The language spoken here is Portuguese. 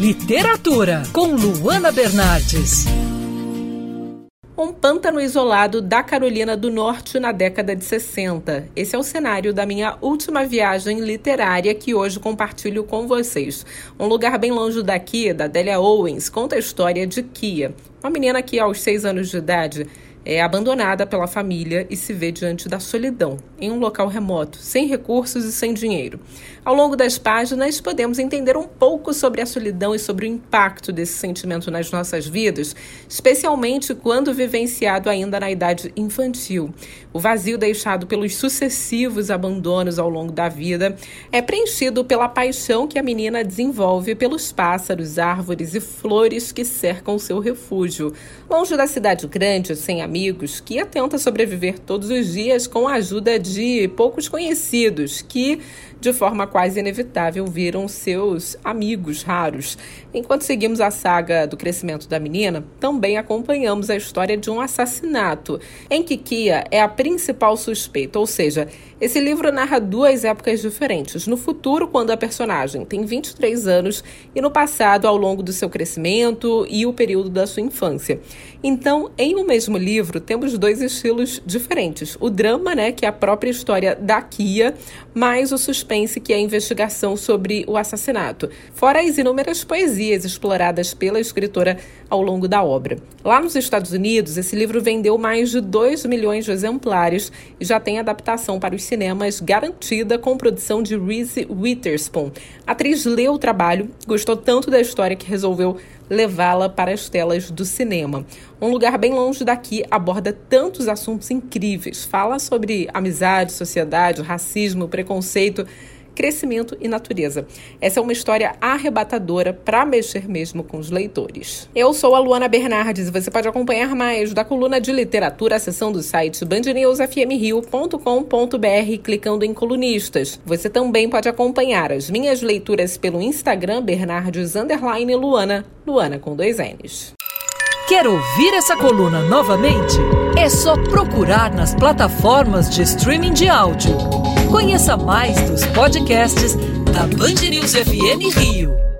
Literatura, com Luana Bernardes. Um pântano isolado da Carolina do Norte na década de 60. Esse é o cenário da minha última viagem literária que hoje compartilho com vocês. Um lugar bem longe daqui, da Delia Owens, conta a história de Kia, uma menina que aos seis anos de idade é abandonada pela família e se vê diante da solidão, em um local remoto, sem recursos e sem dinheiro. Ao longo das páginas, podemos entender um pouco sobre a solidão e sobre o impacto desse sentimento nas nossas vidas, especialmente quando vivenciado ainda na idade infantil. O vazio deixado pelos sucessivos abandonos ao longo da vida é preenchido pela paixão que a menina desenvolve pelos pássaros, árvores e flores que cercam seu refúgio. Longe da cidade grande, sem amigos, que tenta sobreviver todos os dias com a ajuda de poucos conhecidos que, de forma quase inevitável, viram seus amigos raros. Enquanto seguimos a saga do crescimento da menina, também acompanhamos a história de um assassinato, em que Kia é a principal suspeita, ou seja, esse livro narra duas épocas diferentes. No futuro, quando a personagem tem 23 anos, e no passado, ao longo do seu crescimento e o período da sua infância. Então, em um mesmo livro, temos dois estilos diferentes. O drama, né, que é a própria história da Kia, mais o suspense, que é a investigação sobre o assassinato. Fora as inúmeras poesias exploradas pela escritora ao longo da obra. Lá nos Estados Unidos, esse livro vendeu mais de 2 milhões de exemplares e já tem adaptação para os cinemas garantida com produção de Reese Witherspoon. A atriz leu o trabalho, gostou tanto da história que resolveu levá-la para as telas do cinema. Um lugar bem longe daqui aborda tantos assuntos incríveis. Fala sobre amizade, sociedade, racismo, preconceito crescimento e natureza. Essa é uma história arrebatadora para mexer mesmo com os leitores. Eu sou a Luana Bernardes e você pode acompanhar mais da coluna de literatura, a seção do site bandnewsfmrio.com.br clicando em colunistas. Você também pode acompanhar as minhas leituras pelo Instagram Bernardes Luana, Luana com dois N's. Quer ouvir essa coluna novamente? É só procurar nas plataformas de streaming de áudio. Conheça mais dos podcasts da Band News FM Rio.